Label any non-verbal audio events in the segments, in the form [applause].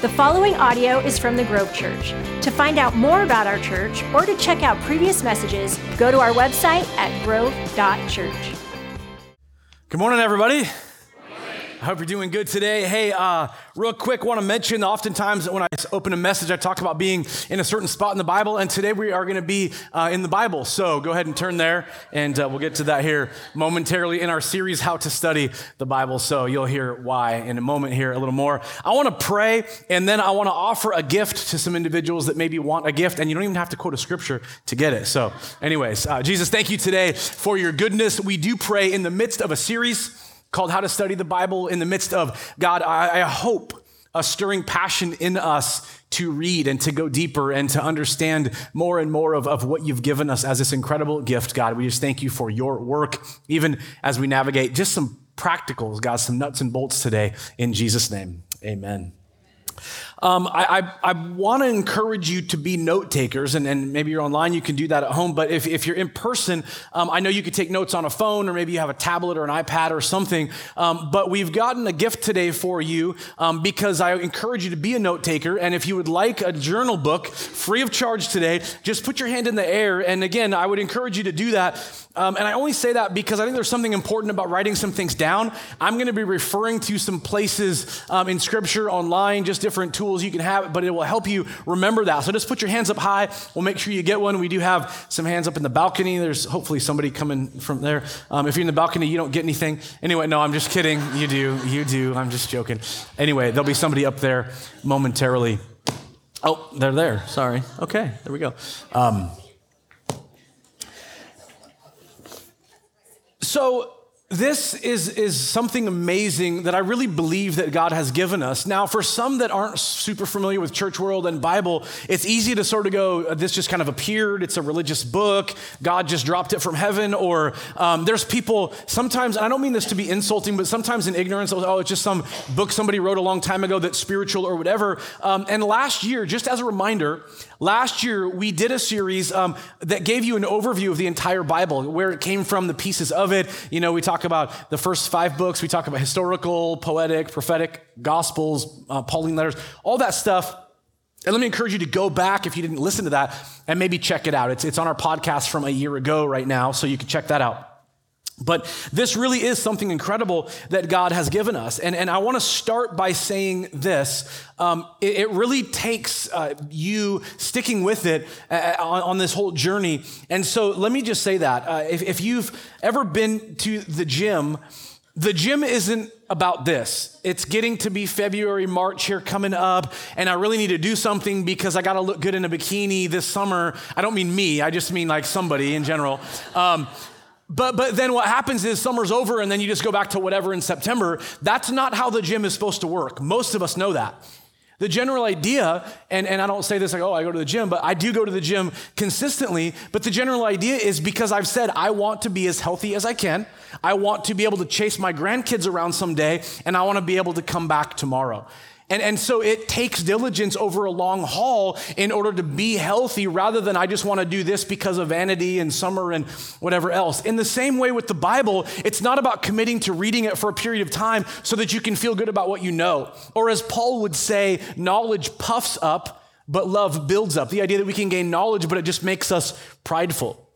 The following audio is from the Grove Church. To find out more about our church or to check out previous messages, go to our website at grove.church. Good morning, everybody. I hope you're doing good today. Hey, uh, real quick, want to mention oftentimes when I open a message, I talk about being in a certain spot in the Bible, and today we are going to be uh, in the Bible. So go ahead and turn there, and uh, we'll get to that here momentarily in our series, How to Study the Bible. So you'll hear why in a moment here a little more. I want to pray, and then I want to offer a gift to some individuals that maybe want a gift, and you don't even have to quote a scripture to get it. So, anyways, uh, Jesus, thank you today for your goodness. We do pray in the midst of a series called How to Study the Bible in the midst of God, I, I hope a stirring passion in us to read and to go deeper and to understand more and more of, of what you've given us as this incredible gift, God. We just thank you for your work, even as we navigate just some practicals, God, some nuts and bolts today. In Jesus' name, amen. Um, I, I, I want to encourage you to be note takers, and, and maybe you're online, you can do that at home. But if, if you're in person, um, I know you could take notes on a phone, or maybe you have a tablet or an iPad or something. Um, but we've gotten a gift today for you um, because I encourage you to be a note taker. And if you would like a journal book free of charge today, just put your hand in the air. And again, I would encourage you to do that. Um, and I only say that because I think there's something important about writing some things down. I'm going to be referring to some places um, in Scripture, online, just different tools you can have, but it will help you remember that. So just put your hands up high. We'll make sure you get one. We do have some hands up in the balcony. There's hopefully somebody coming from there. Um, if you're in the balcony, you don't get anything. Anyway, no, I'm just kidding. You do. You do. I'm just joking. Anyway, there'll be somebody up there momentarily. Oh, they're there. Sorry. Okay, there we go. Um, so, this is, is something amazing that I really believe that God has given us. Now, for some that aren't super familiar with church world and Bible, it's easy to sort of go, uh, this just kind of appeared. It's a religious book. God just dropped it from heaven. Or um, there's people sometimes, and I don't mean this to be insulting, but sometimes in ignorance, oh, it's just some book somebody wrote a long time ago that's spiritual or whatever. Um, and last year, just as a reminder, last year we did a series um, that gave you an overview of the entire Bible, where it came from, the pieces of it. You know, we talk talk about the first five books. We talk about historical, poetic, prophetic, gospels, uh, Pauline letters, all that stuff. And let me encourage you to go back if you didn't listen to that and maybe check it out. It's, it's on our podcast from a year ago right now, so you can check that out. But this really is something incredible that God has given us. And, and I want to start by saying this. Um, it, it, really takes uh, you sticking with it uh, on, on, this whole journey. And so let me just say that. Uh, if, if you've ever been to the gym, the gym isn't about this. It's getting to be February, March here coming up, and I really need to do something because I got to look good in a bikini this summer. I don't mean me, I just mean like somebody in general. Um, but, but then what happens is summer's over and then you just go back to whatever in September. That's not how the gym is supposed to work. Most of us know that. The general idea, and, and I don't say this like, oh, I go to the gym, but I do go to the gym consistently. But the general idea is because I've said I want to be as healthy as I can. I want to be able to chase my grandkids around someday, and I want to be able to come back tomorrow. And, and so it takes diligence over a long haul in order to be healthy rather than I just want to do this because of vanity and summer and whatever else. In the same way with the Bible, it's not about committing to reading it for a period of time so that you can feel good about what you know. Or as Paul would say, knowledge puffs up, but love builds up. The idea that we can gain knowledge, but it just makes us prideful.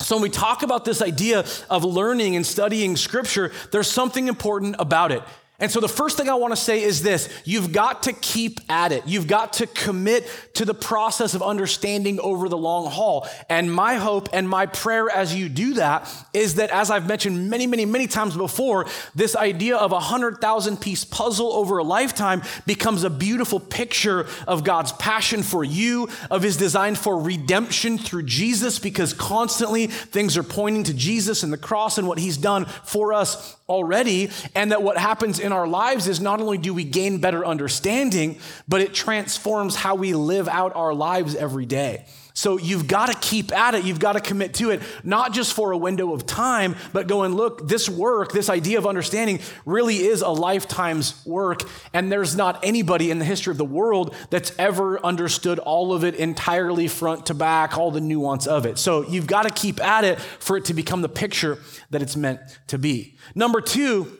So, when we talk about this idea of learning and studying scripture, there's something important about it. And so, the first thing I want to say is this you've got to keep at it. You've got to commit to the process of understanding over the long haul. And my hope and my prayer as you do that is that, as I've mentioned many, many, many times before, this idea of a 100,000 piece puzzle over a lifetime becomes a beautiful picture of God's passion for you, of his design for redemption through Jesus, because constantly things are pointing to Jesus and the cross and what he's done for us already, and that what happens in our lives is not only do we gain better understanding, but it transforms how we live out our lives every day. So you've got to keep at it. You've got to commit to it, not just for a window of time, but go and look, this work, this idea of understanding really is a lifetime's work. And there's not anybody in the history of the world that's ever understood all of it entirely front to back, all the nuance of it. So you've got to keep at it for it to become the picture that it's meant to be. Number two,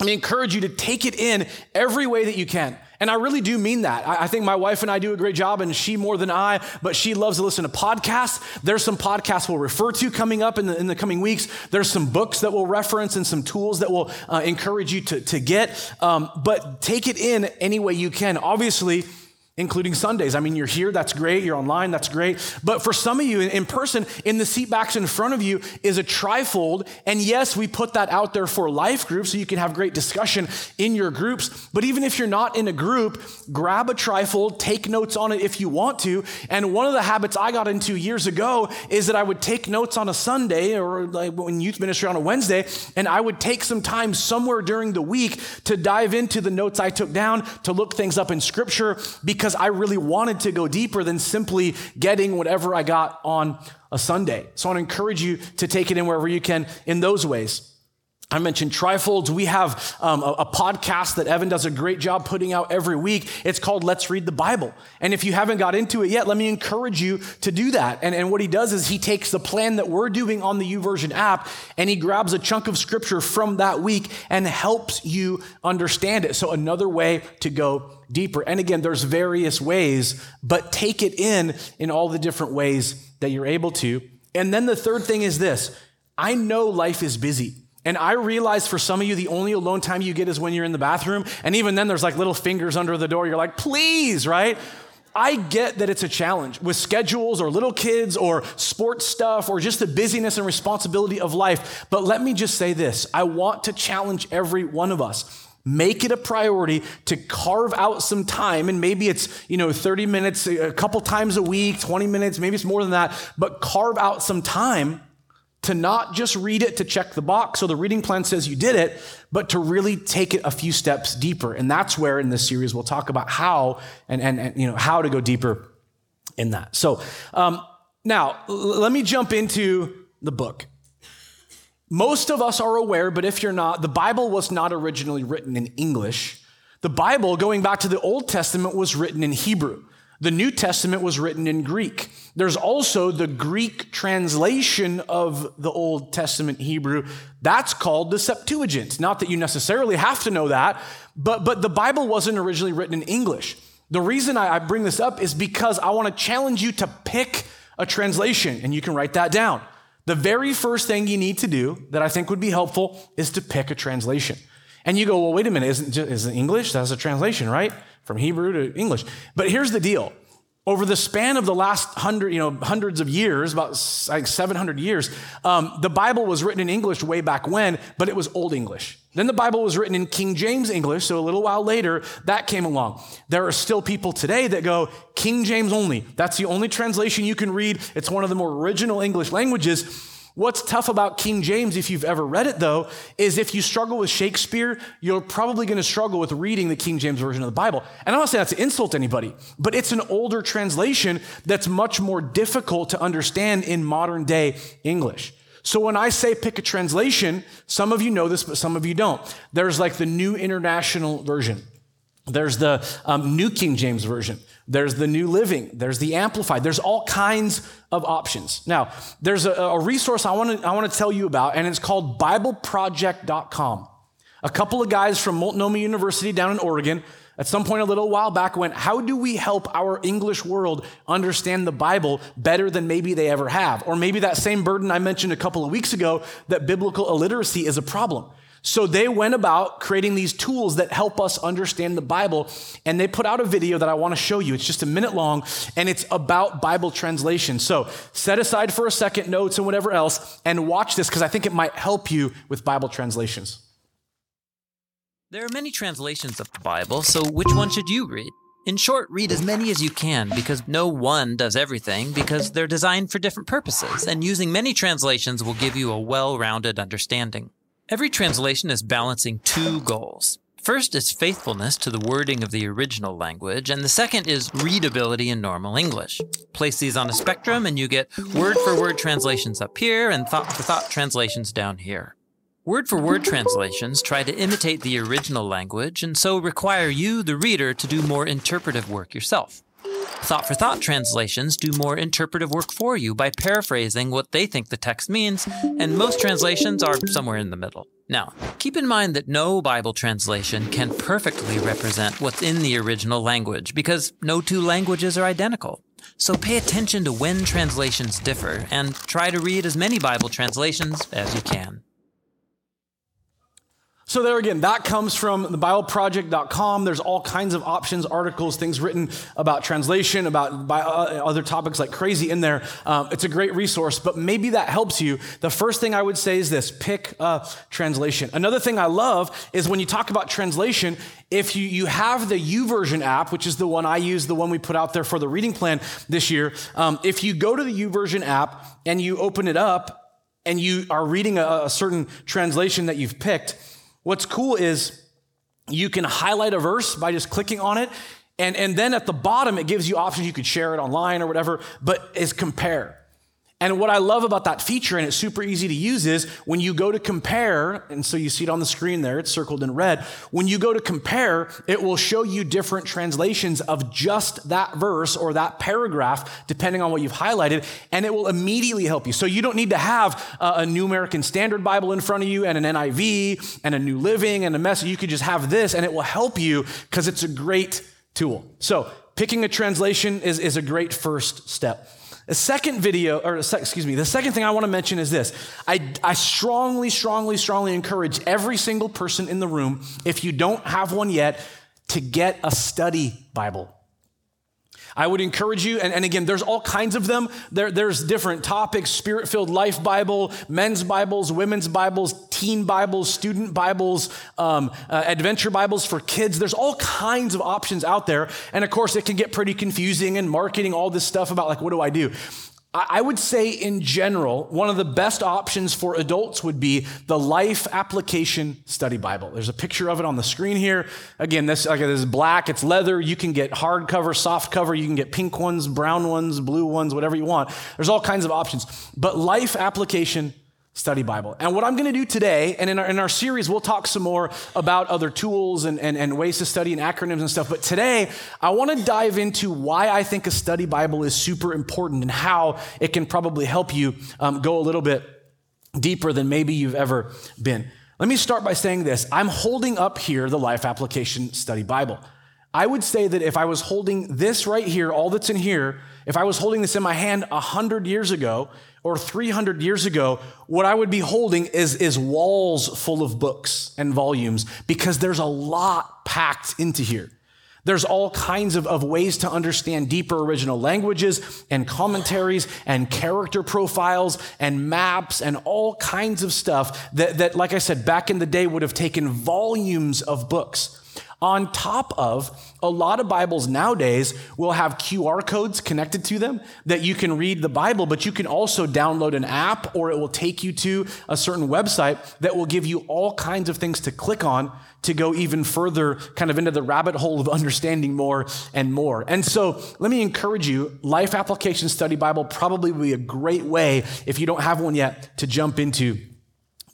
I encourage you to take it in every way that you can. And I really do mean that. I, think my wife and I do a great job, and she more than I, but she loves to listen to podcasts. There's some podcasts we'll refer to coming up in the, in the coming weeks. There's some books that we'll reference and some tools that will uh, encourage you to, to get. Um, but take it in any way you can. Obviously, including Sundays. I mean, you're here, that's great. You're online, that's great. But for some of you in person, in the seat backs in front of you is a trifold. And yes, we put that out there for life groups so you can have great discussion in your groups. But even if you're not in a group, grab a trifold, take notes on it if you want to. And one of the habits I got into years ago is that I would take notes on a Sunday or like when youth ministry on a Wednesday, and I would take some time somewhere during the week to dive into the notes I took down, to look things up in scripture, because because I really wanted to go deeper than simply getting whatever I got on a Sunday. So I want to encourage you to take it in wherever you can in those ways. I mentioned trifolds. We have um, a, a, podcast that Evan does a great job putting out every week. It's called Let's Read the Bible. And if you haven't got into it yet, let me encourage you to do that. And, and what he does is he takes the plan that we're doing on the YouVersion app and he grabs a chunk of scripture from that week and helps you understand it. So another way to go deeper. And again, there's various ways, but take it in in all the different ways that you're able to. And then the third thing is this I know life is busy. And I realize for some of you, the only alone time you get is when you're in the bathroom. And even then, there's like little fingers under the door. You're like, please, right? I get that it's a challenge with schedules or little kids or sports stuff or just the busyness and responsibility of life. But let me just say this I want to challenge every one of us. Make it a priority to carve out some time, and maybe it's, you know, 30 minutes, a couple times a week, 20 minutes, maybe it's more than that, but carve out some time to not just read it to check the box so the reading plan says you did it, but to really take it a few steps deeper. And that's where in this series we'll talk about how and, and, and you know how to go deeper in that. So um, now let me jump into the book. Most of us are aware, but if you're not, the Bible was not originally written in English. The Bible, going back to the Old Testament, was written in Hebrew. The New Testament was written in Greek. There's also the Greek translation of the Old Testament Hebrew. That's called the Septuagint. Not that you necessarily have to know that, but, but the Bible wasn't originally written in English. The reason I, I bring this up is because I want to challenge you to pick a translation, and you can write that down. The very first thing you need to do that I think would be helpful is to pick a translation. And you go, well, wait a minute, isn't, isn't English? That's a translation, right? From Hebrew to English. But here's the deal. Over the span of the last hundred, you know, hundreds of years, about like 700 years, um, the Bible was written in English way back when, but it was Old English. Then the Bible was written in King James English, so a little while later, that came along. There are still people today that go, King James only. That's the only translation you can read. It's one of the more original English languages. What's tough about King James, if you've ever read it though, is if you struggle with Shakespeare, you're probably going to struggle with reading the King James Version of the Bible. And I'm not saying that to insult anybody, but it's an older translation that's much more difficult to understand in modern day English. So when I say pick a translation, some of you know this, but some of you don't. There's like the New International Version. There's the um, New King James Version. There's the New Living. There's the Amplified. There's all kinds of options. Now, there's a, a resource I want to I want to tell you about, and it's called BibleProject.com. A couple of guys from Multnomah University down in Oregon, at some point a little while back, went, How do we help our English world understand the Bible better than maybe they ever have? Or maybe that same burden I mentioned a couple of weeks ago that biblical illiteracy is a problem. So they went about creating these tools that help us understand the Bible. And they put out a video that I want to show you. It's just a minute long and it's about Bible translation. So set aside for a second notes and whatever else and watch this because I think it might help you with Bible translations. There are many translations of the Bible, so which one should you read? In short, read as many as you can because no one does everything because they're designed for different purposes, and using many translations will give you a well rounded understanding. Every translation is balancing two goals. First is faithfulness to the wording of the original language, and the second is readability in normal English. Place these on a spectrum, and you get word for word translations up here and thought for thought translations down here. Word for word translations try to imitate the original language and so require you, the reader, to do more interpretive work yourself. Thought for thought translations do more interpretive work for you by paraphrasing what they think the text means, and most translations are somewhere in the middle. Now, keep in mind that no Bible translation can perfectly represent what's in the original language because no two languages are identical. So pay attention to when translations differ and try to read as many Bible translations as you can. So, there again, that comes from thebibleproject.com. There's all kinds of options, articles, things written about translation, about uh, other topics like crazy in there. Um, it's a great resource, but maybe that helps you. The first thing I would say is this pick a translation. Another thing I love is when you talk about translation, if you, you have the YouVersion app, which is the one I use, the one we put out there for the reading plan this year, um, if you go to the YouVersion app and you open it up and you are reading a, a certain translation that you've picked, What's cool is you can highlight a verse by just clicking on it. And, and then at the bottom, it gives you options. You could share it online or whatever, but is compare. And what I love about that feature, and it's super easy to use, is when you go to compare, and so you see it on the screen there, it's circled in red. When you go to compare, it will show you different translations of just that verse or that paragraph, depending on what you've highlighted, and it will immediately help you. So you don't need to have a, New American Standard Bible in front of you and an NIV and a New Living and a message. You could just have this, and it will help you because it's a great tool. So picking a translation is, is a great first step. The second video, or excuse me, the second thing I want to mention is this. I, I strongly, strongly, strongly encourage every single person in the room, if you don't have one yet, to get a study Bible. I would encourage you, and, and again, there's all kinds of them. There, there's different topics spirit filled life Bible, men's Bibles, women's Bibles, teen Bibles, student Bibles, um, uh, adventure Bibles for kids. There's all kinds of options out there. And of course, it can get pretty confusing and marketing all this stuff about, like, what do I do? I would say, in general, one of the best options for adults would be the Life Application Study Bible. There's a picture of it on the screen here. Again, this, this is black, it's leather. You can get hardcover, soft cover, you can get pink ones, brown ones, blue ones, whatever you want. There's all kinds of options. But Life Application study Bible. And what I'm going to do today, and in our, in our series, we'll talk some more about other tools and, and, and ways to study and acronyms and stuff. But today, I want to dive into why I think a study Bible is super important and how it can probably help you um, go a little bit deeper than maybe you've ever been. Let me start by saying this I'm holding up here the Life Application Study Bible. I would say that if I was holding this right here, all that's in here, if I was holding this in my hand a 100 years ago, or 300 years ago, what I would be holding is, is walls full of books and volumes because there's a lot packed into here. There's all kinds of, of ways to understand deeper original languages and commentaries and character profiles and maps and all kinds of stuff that, that, like I said, back in the day would have taken volumes of books on top of a lot of Bibles nowadays will have QR codes connected to them that you can read the Bible, but you can also download an app or it will take you to a certain website that will give you all kinds of things to click on to go even further kind of into the rabbit hole of [laughs] understanding more and more. And so let me encourage you, Life Application Study Bible probably will be a great way if you don't have one yet to jump into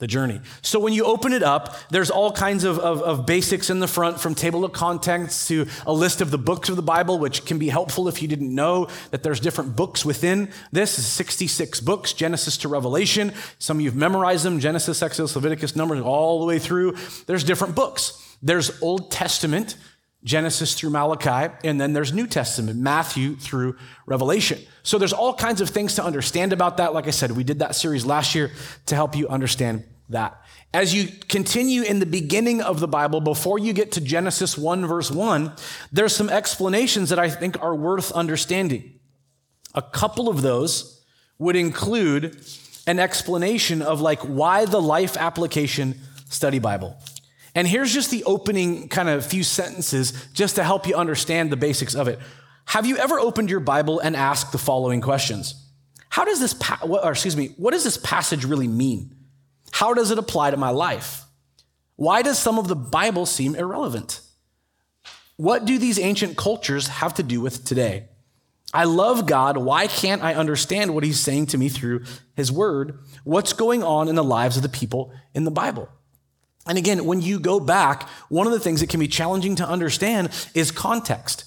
the journey. So when you open it up, there's all kinds of, of, of, basics in the front from table of contents to a list of the books of the Bible, which can be helpful if you didn't know that there's different books within this. 66 books, Genesis to Revelation. Some of you've memorized them, Genesis, Exodus, Leviticus, Numbers, all the way through. There's different books. There's Old Testament, Genesis through Malachi, and then there's New Testament, Matthew through Revelation. So there's all kinds of things to understand about that. Like I said, we did that series last year to help you understand that. As you continue in the beginning of the Bible, before you get to Genesis 1, verse 1, there's some explanations that I think are worth understanding. A couple of those would include an explanation of like why the life application study Bible. And here's just the opening kind of few sentences just to help you understand the basics of it. Have you ever opened your Bible and asked the following questions? How does this, pa- or excuse me, what does this passage really mean? How does it apply to my life? Why does some of the Bible seem irrelevant? What do these ancient cultures have to do with today? I love God. Why can't I understand what he's saying to me through his word? What's going on in the lives of the people in the Bible? And again, when you go back, one of the things that can be challenging to understand is context.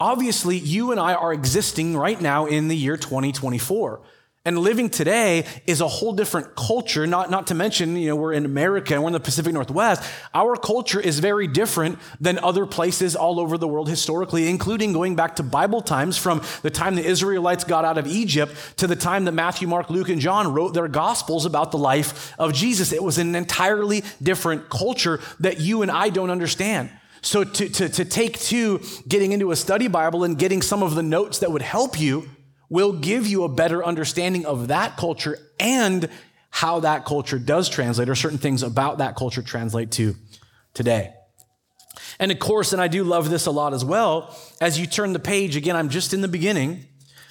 Obviously, you and I are existing right now in the year 2024. And living today is a whole different culture, not, not to mention, you know, we're in America and we're in the Pacific Northwest. Our culture is very different than other places all over the world historically, including going back to Bible times from the time the Israelites got out of Egypt to the time that Matthew, Mark, Luke, and John wrote their gospels about the life of Jesus. It was an entirely different culture that you and I don't understand. So to, to, to take to getting into a study Bible and getting some of the notes that would help you will give you a better understanding of that culture and how that culture does translate or certain things about that culture translate to today. And of course, and I do love this a lot as well, as you turn the page, again, I'm just in the beginning,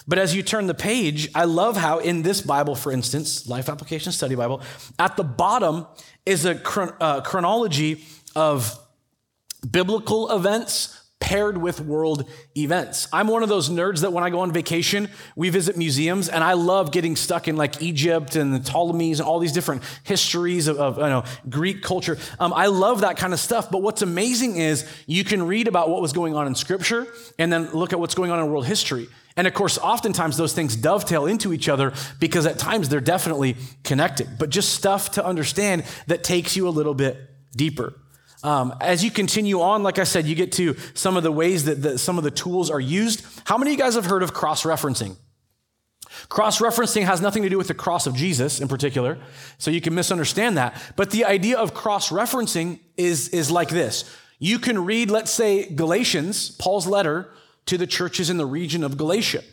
but as you turn the page, I love how in this Bible, for instance, Life Application Study Bible, at the bottom is a chron- uh, chronology of biblical events paired with world events. I'm one of those nerds that when I go on vacation, we visit museums, and I love getting stuck in like Egypt and the Ptolemies and all these different histories of, of you know, Greek culture. Um, I love that kind of stuff. But what's amazing is you can read about what was going on in Scripture and then look at what's going on in world history. And of course, oftentimes those things dovetail into each other because at times they're definitely connected. But just stuff to understand that takes you a little bit deeper. Um, as you continue on, like I said, you get to some of the ways that the, some of the tools are used. How many of you guys have heard of cross referencing? Cross referencing has nothing to do with the cross of Jesus in particular, so you can misunderstand that. But the idea of cross referencing is, is like this you can read, let's say, Galatians, Paul's letter to the churches in the region of Galatia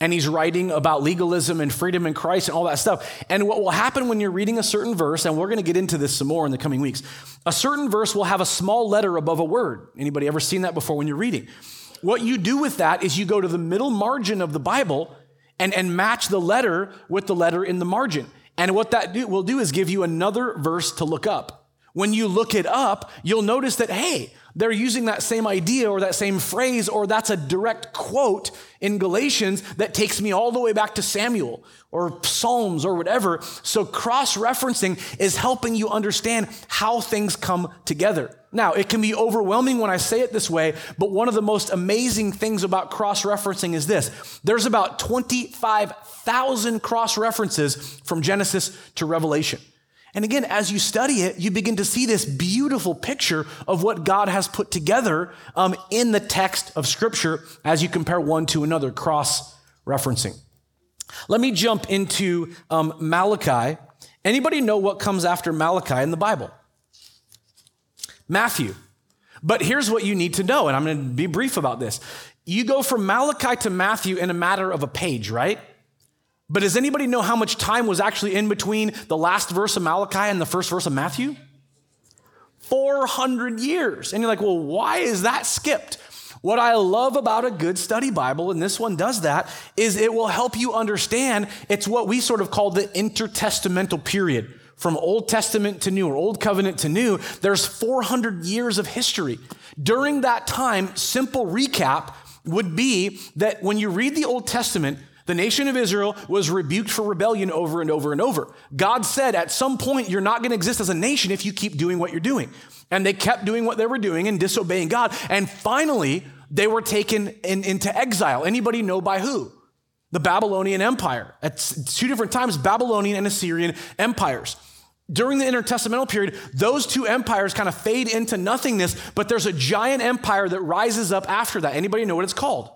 and he's writing about legalism and freedom in Christ and all that stuff. And what will happen when you're reading a certain verse, and we're going to get into this some more in the coming weeks, a certain verse will have a small letter above a word. Anybody ever seen that before when you're reading? What you do with that is you go to the middle margin of the Bible and, and match the letter with the letter in the margin. And what that do, will do is give you another verse to look up. When you look it up, you'll notice that, hey, they're using that same idea or that same phrase, or that's a direct quote in Galatians that takes me all the way back to Samuel or Psalms or whatever. So cross referencing is helping you understand how things come together. Now, it can be overwhelming when I say it this way, but one of the most amazing things about cross referencing is this there's about 25,000 cross references from Genesis to Revelation. And again, as you study it, you begin to see this beautiful picture of what God has put together um, in the text of Scripture as you compare one to another, cross referencing. Let me jump into um, Malachi. Anybody know what comes after Malachi in the Bible? Matthew. But here's what you need to know, and I'm going to be brief about this. You go from Malachi to Matthew in a matter of a page, right? But does anybody know how much time was actually in between the last verse of Malachi and the first verse of Matthew? 400 years. And you're like, well, why is that skipped? What I love about a good study Bible, and this one does that, is it will help you understand it's what we sort of call the intertestamental period. From Old Testament to New, or Old Covenant to New, there's 400 years of history. During that time, simple recap would be that when you read the Old Testament, the nation of Israel was rebuked for rebellion over and over and over. God said, at some point, you're not going to exist as a nation if you keep doing what you're doing. And they kept doing what they were doing and disobeying God. And finally, they were taken in, into exile. Anybody know by who? The Babylonian Empire. At two different times, Babylonian and Assyrian empires. During the intertestamental period, those two empires kind of fade into nothingness, but there's a giant empire that rises up after that. Anybody know what it's called?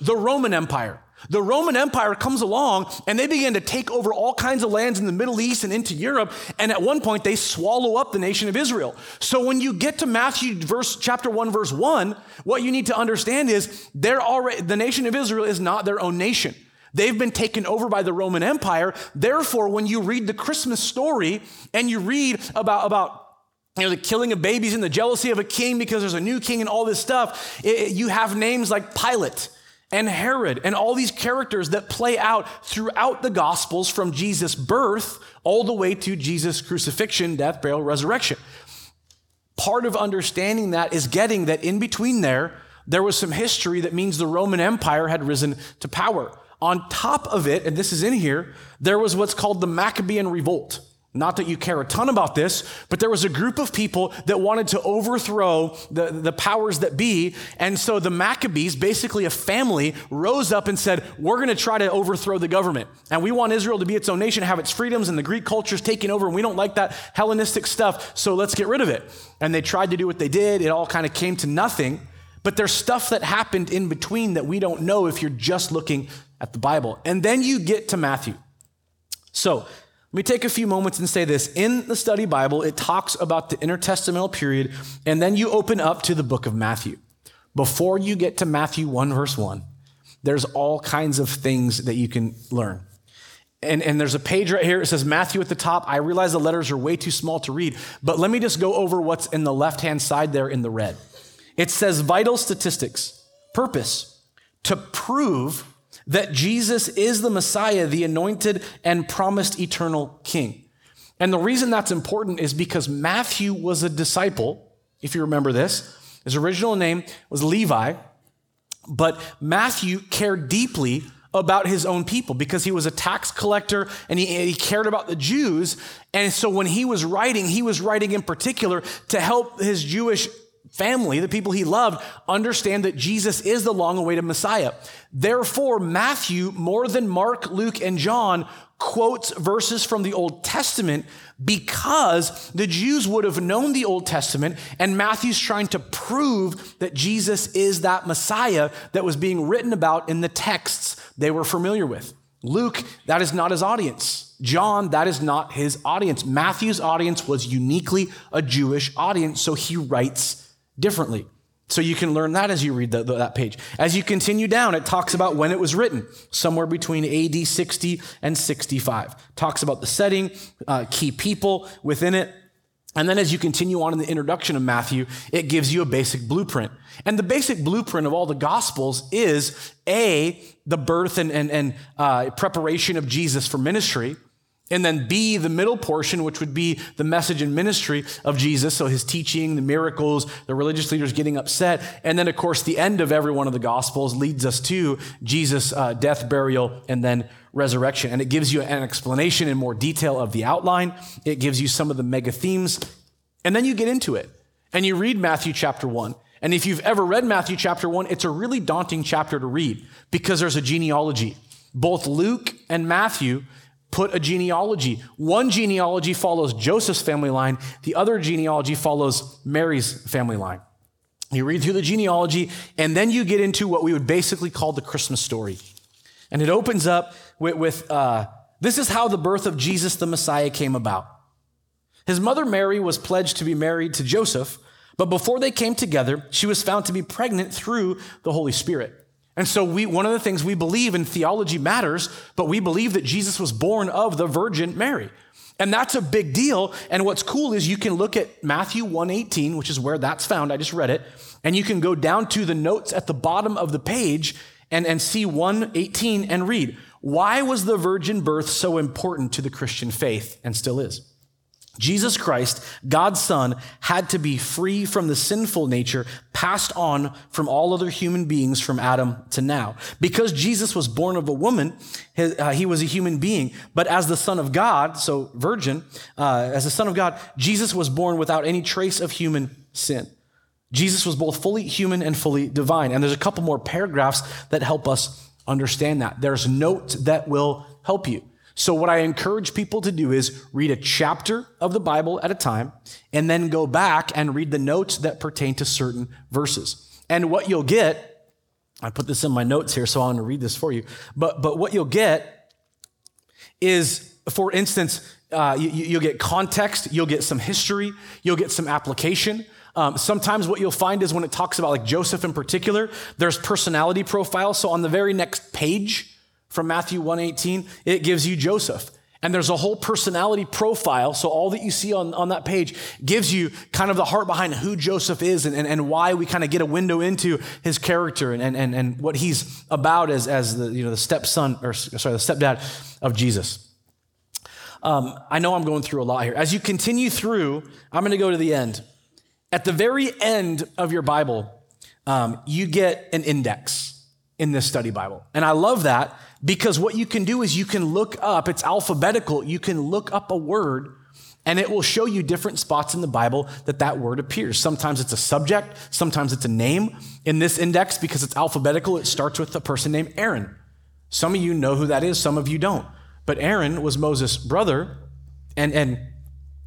The Roman Empire. The Roman Empire comes along and they begin to take over all kinds of lands in the Middle East and into Europe. And at one point, they swallow up the nation of Israel. So when you get to Matthew verse, chapter 1, verse 1, what you need to understand is they're already, the nation of Israel is not their own nation. They've been taken over by the Roman Empire. Therefore, when you read the Christmas story and you read about, about you know, the killing of babies and the jealousy of a king because there's a new king and all this stuff, it, you have names like Pilate and Herod and all these characters that play out throughout the Gospels from Jesus' birth all the way to Jesus' crucifixion, death, burial, resurrection. Part of understanding that is getting that in between there, there was some history that means the Roman Empire had risen to power. On top of it, and this is in here, there was what's called the Maccabean Revolt. Not that you care a ton about this, but there was a group of people that wanted to overthrow the, the powers that be. And so the Maccabees, basically a family, rose up and said, We're going to try to overthrow the government. And we want Israel to be its own nation, have its freedoms, and the Greek culture is taking over. And we don't like that Hellenistic stuff, so let's get rid of it. And they tried to do what they did. It all kind of came to nothing. But there's stuff that happened in between that we don't know if you're just looking at the Bible. And then you get to Matthew. So, let me take a few moments and say this. In the study Bible, it talks about the intertestamental period, and then you open up to the book of Matthew. Before you get to Matthew 1, verse 1, there's all kinds of things that you can learn. And, and there's a page right here. It says Matthew at the top. I realize the letters are way too small to read, but let me just go over what's in the left hand side there in the red. It says vital statistics, purpose, to prove that Jesus is the Messiah, the anointed and promised eternal King. And the reason that's important is because Matthew was a disciple, if you remember this. His original name was Levi, but Matthew cared deeply about his own people because he was a tax collector and he, he, cared about the Jews. And so when he was writing, he was writing in particular to help his Jewish family, the people he loved, understand that Jesus is the long awaited Messiah. Therefore, Matthew, more than Mark, Luke, and John, quotes verses from the Old Testament because the Jews would have known the Old Testament, and Matthew's trying to prove that Jesus is that Messiah that was being written about in the texts they were familiar with. Luke, that is not his audience. John, that is not his audience. Matthew's audience was uniquely a Jewish audience, so he writes differently. So you can learn that as you read the, the, that page. As you continue down, it talks about when it was written, somewhere between AD 60 and 65. Talks about the setting, uh, key people within it. And then as you continue on in the introduction of Matthew, it gives you a basic blueprint. And the basic blueprint of all the Gospels is A, the birth and, and, and uh, preparation of Jesus for ministry. And then B, the middle portion, which would be the message and ministry of Jesus. So his teaching, the miracles, the religious leaders getting upset. And then, of course, the end of every one of the gospels leads us to Jesus' uh, death, burial, and then resurrection. And it gives you an explanation in more detail of the outline. It gives you some of the mega themes. And then you get into it and you read Matthew chapter one. And if you've ever read Matthew chapter one, it's a really daunting chapter to read because there's a genealogy. Both Luke and Matthew put a genealogy. One genealogy follows Joseph's family line, the other genealogy follows Mary's family line. You read through the genealogy, and then you get into what we would basically call the Christmas story. And it opens up with, with uh, this is how the birth of Jesus the Messiah came about. His mother Mary was pledged to be married to Joseph, but before they came together, she was found to be pregnant through the Holy Spirit. And so we one of the things we believe in theology matters, but we believe that Jesus was born of the Virgin Mary. And that's a big deal. And what's cool is you can look at Matthew 118, which is where that's found. I just read it. And you can go down to the notes at the bottom of the page and, and see 118 and read. Why was the virgin birth so important to the Christian faith and still is? Jesus Christ, God's Son, had to be free from the sinful nature passed on from all other human beings from Adam to now. Because Jesus was born of a woman, uh, he was a human being. But as the Son of God, so virgin, uh, as the Son of God, Jesus was born without any trace of human sin. Jesus was both fully human and fully divine. And there's a couple more paragraphs that help us understand that. There's notes that will help you. So, what I encourage people to do is read a chapter of the Bible at a time and then go back and read the notes that pertain to certain verses. And what you'll get, I put this in my notes here, so I'm to read this for you. But, but what you'll get is, for instance, uh, you, will get context, you'll get some history, you'll get some application. Um, sometimes what you'll find is when it talks about like Joseph in particular, there's personality profiles. So on the very next page, from Matthew 118, it gives you Joseph. And there's a whole personality profile. So all that you see on, on that page gives you kind of the heart behind who Joseph is and, and, and why we kind of get a window into his character and, and, and what he's about as, as the, you know, the stepson, or sorry, the stepdad of Jesus. Um, I know I'm going through a lot here. As you continue through, I'm going to go to the end. At the very end of your Bible, um, you get an index in this study Bible. And I love that because what you can do is you can look up, it's alphabetical, you can look up a word And it will show you different spots in the Bible that that word appears. Sometimes it's a subject, sometimes it's a name. In this index, because it's alphabetical, it starts with a person named Aaron. Some of you know who that is, some of you don't. But Aaron was Moses' brother, and, and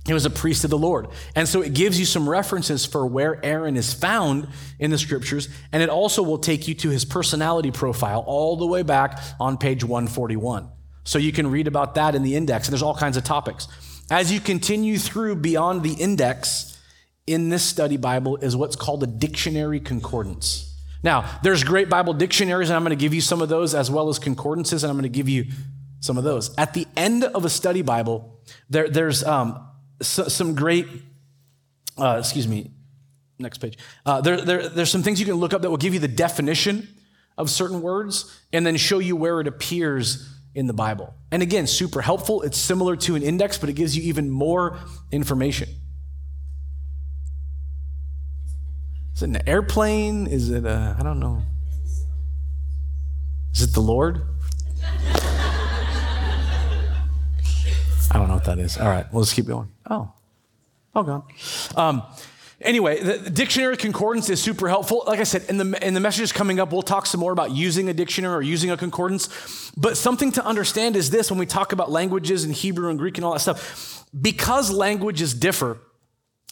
he was a priest of the Lord. And so it gives you some references for where Aaron is found in the scriptures, and it also will take you to his personality profile all the way back on page 141. So you can read about that in the index, and there's all kinds of topics. As you continue through beyond the index in this study Bible is what's called a dictionary concordance. Now, there's great Bible dictionaries, and I'm going to give you some of those as well as concordances, and I'm going to give you some of those. At the end of a study Bible, there, there's um, so, some great, uh, excuse me, next page. Uh, there, there, there's some things you can look up that will give you the definition of certain words and then show you where it appears in the Bible. And again, super helpful. It's similar to an index, but it gives you even more information. Is it an airplane? Is it I don't know. Is it the Lord? [laughs] I don't know what that is. All right, well, let's keep going. Oh, all gone. Um, anyway, the dictionary concordance is super helpful. Like I said, in the, in the messages coming up, we'll talk some more about using a dictionary or using a concordance. But something to understand is this when we talk about languages in Hebrew and Greek and all that stuff, because languages differ,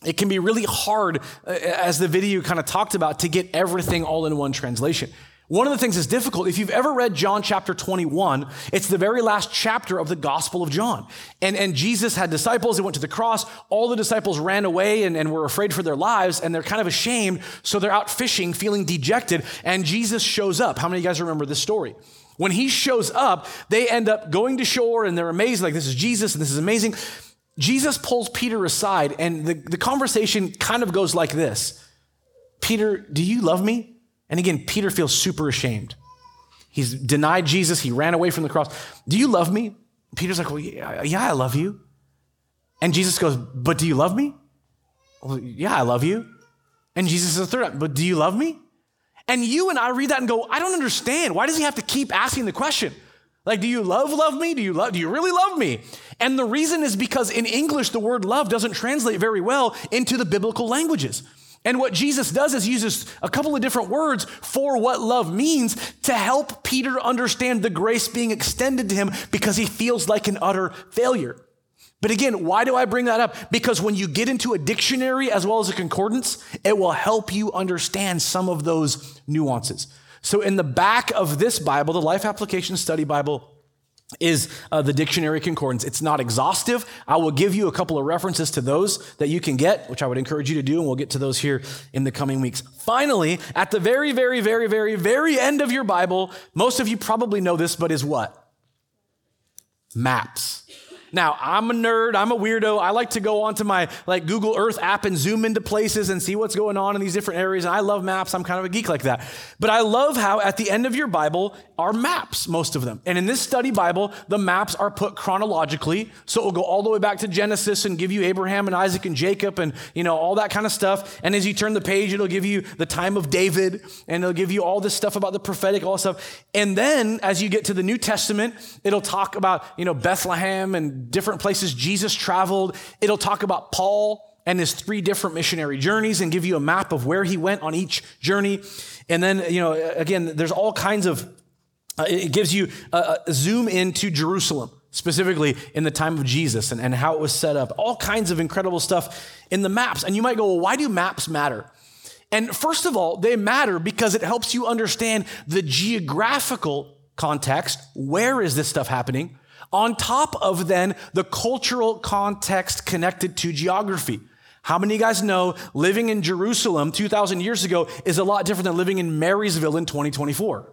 it can be really hard, uh, as the video kind of talked about, to get everything all in one translation. One of the things that's difficult, if you've ever read John chapter 21, it's the very last chapter of the Gospel of John. And, and Jesus had disciples, they went to the cross. All the disciples ran away and, and were afraid for their lives, and they're kind of ashamed. So they're out fishing, feeling dejected, and Jesus shows up. How many of you guys remember this story? When he shows up, they end up going to shore and they're amazed, like, this is Jesus and this is amazing. Jesus pulls Peter aside, and the, the conversation kind of goes like this Peter, do you love me? And again, Peter feels super ashamed. He's denied Jesus, he ran away from the cross. Do you love me? Peter's like, Well, yeah, yeah I love you. And Jesus goes, But do you love me? Well, yeah, I love you. And Jesus says, third time, But do you love me? And you and I read that and go, I don't understand. Why does he have to keep asking the question? Like, do you love love me? Do you love do you really love me? And the reason is because in English the word love doesn't translate very well into the biblical languages. And what Jesus does is uses a couple of different words for what love means to help Peter understand the grace being extended to him because he feels like an utter failure. But again, why do I bring that up? Because when you get into a dictionary as well as a concordance, it will help you understand some of those nuances. So in the back of this Bible, the Life Application Study Bible, is uh, the dictionary concordance. It's not exhaustive. I will give you a couple of references to those that you can get, which I would encourage you to do, and we'll get to those here in the coming weeks. Finally, at the very, very, very, very, very end of your Bible, most of you probably know this, but is what? Maps. Now, I'm a nerd, I'm a weirdo. I like to go onto my like Google Earth app and zoom into places and see what's going on in these different areas. I love maps. I'm kind of a geek like that. But I love how at the end of your Bible are maps, most of them. And in this study Bible, the maps are put chronologically. So it will go all the way back to Genesis and give you Abraham and Isaac and Jacob and, you know, all that kind of stuff. And as you turn the page, it'll give you the time of David and it'll give you all this stuff about the prophetic, all stuff. And then as you get to the New Testament, it'll talk about, you know, Bethlehem and different places Jesus traveled. It'll talk about Paul and his three different missionary journeys and give you a map of where he went on each journey. And then, you know, again, there's all kinds of, uh, it gives you a, a, zoom into Jerusalem, specifically in the time of Jesus and, and how it was set up. All kinds of incredible stuff in the maps. And you might go, well, why do maps matter? And first of all, they matter because it helps you understand the geographical context. Where is this stuff happening? On top of then the cultural context connected to geography. How many of you guys know living in Jerusalem 2,000 years ago is a lot different than living in Marysville in 2024?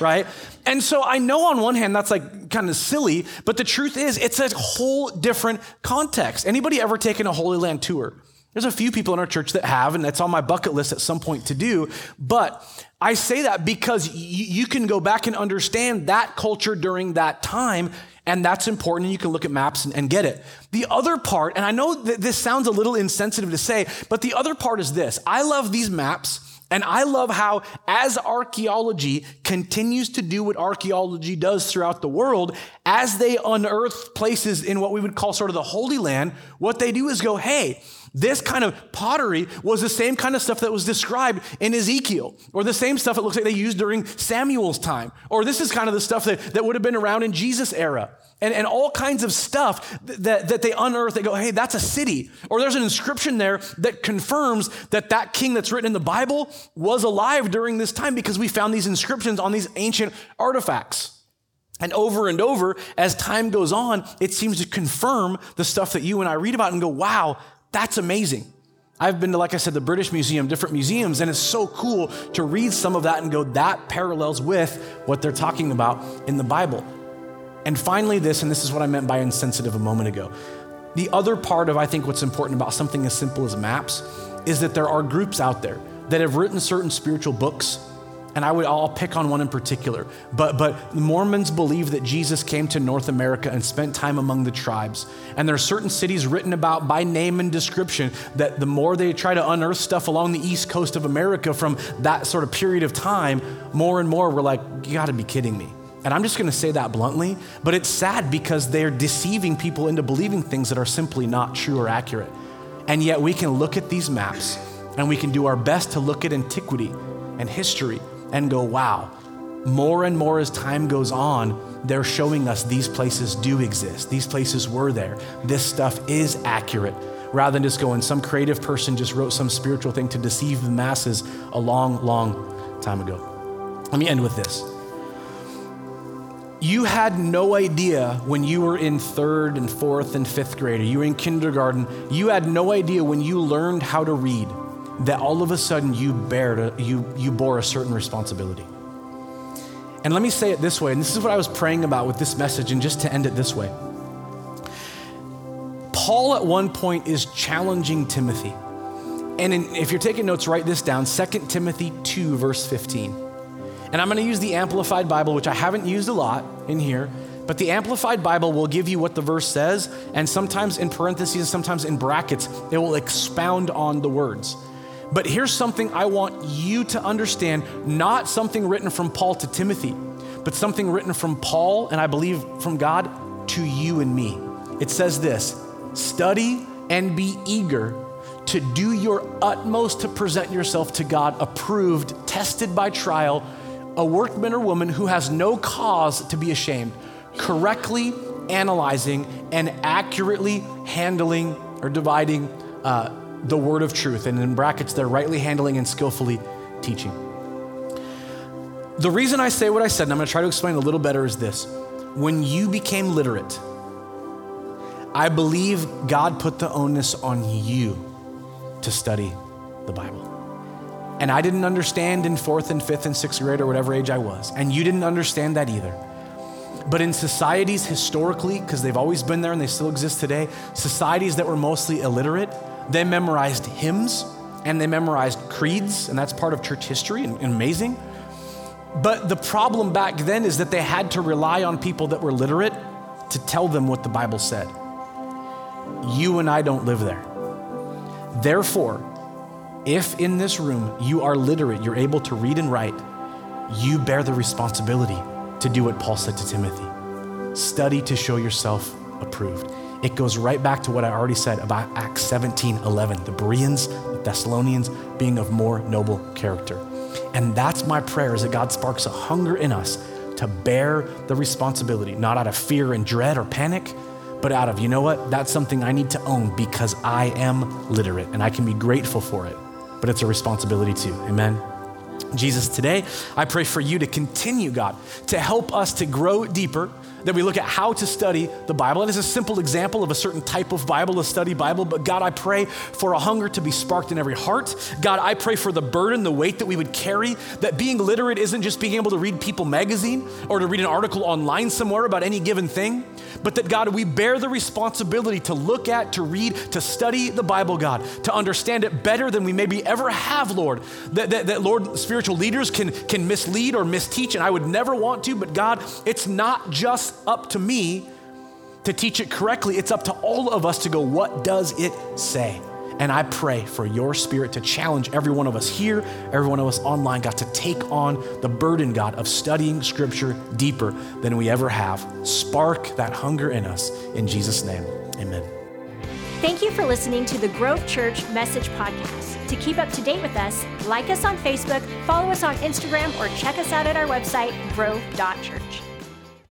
Right? And so I know on one hand that's like kind of silly, but the truth is it's a whole different context. Anybody ever taken a Holy Land tour? There's a few people in our church that have, and that's on my bucket list at some point to do. But I say that because y- you can go back and understand that culture during that time and that's important. And You can look at maps and, and, get it. The other part, and I know that this sounds a little insensitive to say, but the other part is this I love these maps And I love how, as archaeology continues to do what archaeology does throughout the world, as they unearth places in what we would call sort of the Holy Land, what they do is go, hey, this kind of pottery was the same kind of stuff that was described in Ezekiel, or the same stuff it looks like they used during Samuel's time, or this is kind of the stuff that, that would have been around in Jesus' era. And, and all kinds of stuff that, that they unearth, they go, hey, that's a city. Or there's an inscription there that confirms that that king that's written in the Bible was alive during this time because we found these inscriptions on these ancient artifacts. And over and over, as time goes on, it seems to confirm the stuff that you and I read about and go, wow, that's amazing. I've been to, like I said, the British Museum, different museums, and it's so cool to read some of that and go, that parallels with what they're talking about in the Bible. And finally, this, and this is what I meant by insensitive a moment ago. The other part of, I think, what's important about something as simple as maps is that there are groups out there that have written certain spiritual books and I would I'll pick on one in particular. But but Mormons believe that Jesus came to North America and spent time among the tribes. And there are certain cities written about by name and description that the more they try to unearth stuff along the east coast of America from that sort of period of time, more and more we're like, you gotta be kidding me. And I'm just gonna say that bluntly, but it's sad because they're deceiving people into believing things that are simply not true or accurate. And yet we can look at these maps and we can do our best to look at antiquity and history and go, wow, more and more as time goes on, they're showing us these places do exist. These places were there. This stuff is accurate. Rather than just going, some creative person just wrote some spiritual thing to deceive the masses a long, long time ago. Let me end with this. You had no idea when you were in third and fourth and fifth grade, or you were in kindergarten, you had no idea when you learned how to read that all of a sudden you, bear you, you bore a certain responsibility. And let me say it this way, and this is what I was praying about with this message, and just to end it this way. Paul at one point is challenging Timothy. And in, if you're taking notes, write this down 2 Timothy 2, verse 15. And I'm going to use the Amplified Bible, which I haven't used a lot in here, but the Amplified Bible will give you what the verse says, and sometimes in parentheses, sometimes in brackets, it will expound on the words. But here's something I want you to understand not something written from Paul to Timothy, but something written from Paul, and I believe from God, to you and me. It says this study and be eager to do your utmost to present yourself to God approved, tested by trial, a workman or woman who has no cause to be ashamed, correctly analyzing and accurately handling or dividing. Uh, the word of truth. And in brackets, they're rightly handling and skillfully teaching. The reason I say what I said, and I'm going to try to explain a little better, is this. When you became literate, I believe God put the onus on you to study the Bible. And I didn't understand in fourth and fifth and sixth grade or whatever age I was. And you didn't understand that either. But in societies historically, because they've always been there and they still exist today, societies that were mostly illiterate, they memorized hymns and they memorized creeds, and that's part of church history and, and amazing. But the problem back then is that they had to rely on people that were literate to tell them what the Bible said. You and I don't live there. Therefore, if in this room you are literate, you're able to read and write, you bear the responsibility to do what Paul said to Timothy study to show yourself approved it goes right back to what I already said about Acts 17 11, the Bereans, the Thessalonians being of more noble character. And that's my prayer is that God sparks a hunger in us to bear the responsibility, not out of fear and dread or panic, but out of, you know what, that's something I need to own because I am literate and I can be grateful for it. But it's a responsibility too. Amen. Jesus, today I pray for you to continue, God, to help us to grow deeper that we look at how to study the Bible. And it's a simple example of a certain type of Bible, a study Bible. But God, I pray for a hunger to be sparked in every heart. God, I pray for the burden, the weight that we would carry, that being literate isn't just being able to read People magazine or to read an article online somewhere about any given thing, but that God, we bear the responsibility to look at, to read, to study the Bible, God, to understand it better than we maybe ever have, Lord. That, that, that Lord, spiritual leaders can, can mislead or misteach, and I would never want to, but God, it's not just up to me to teach it correctly. It's up to all of us to go, what does it say? And I pray for your spirit to challenge every one of us here, every one of us online, God, to take on the burden, God, of studying scripture deeper than we ever have. Spark that hunger in us. In Jesus' name, amen. Thank you for listening to the Grove Church Message Podcast. To keep up to date with us, like us on Facebook, follow us on Instagram, or check us out at our website, grove.church.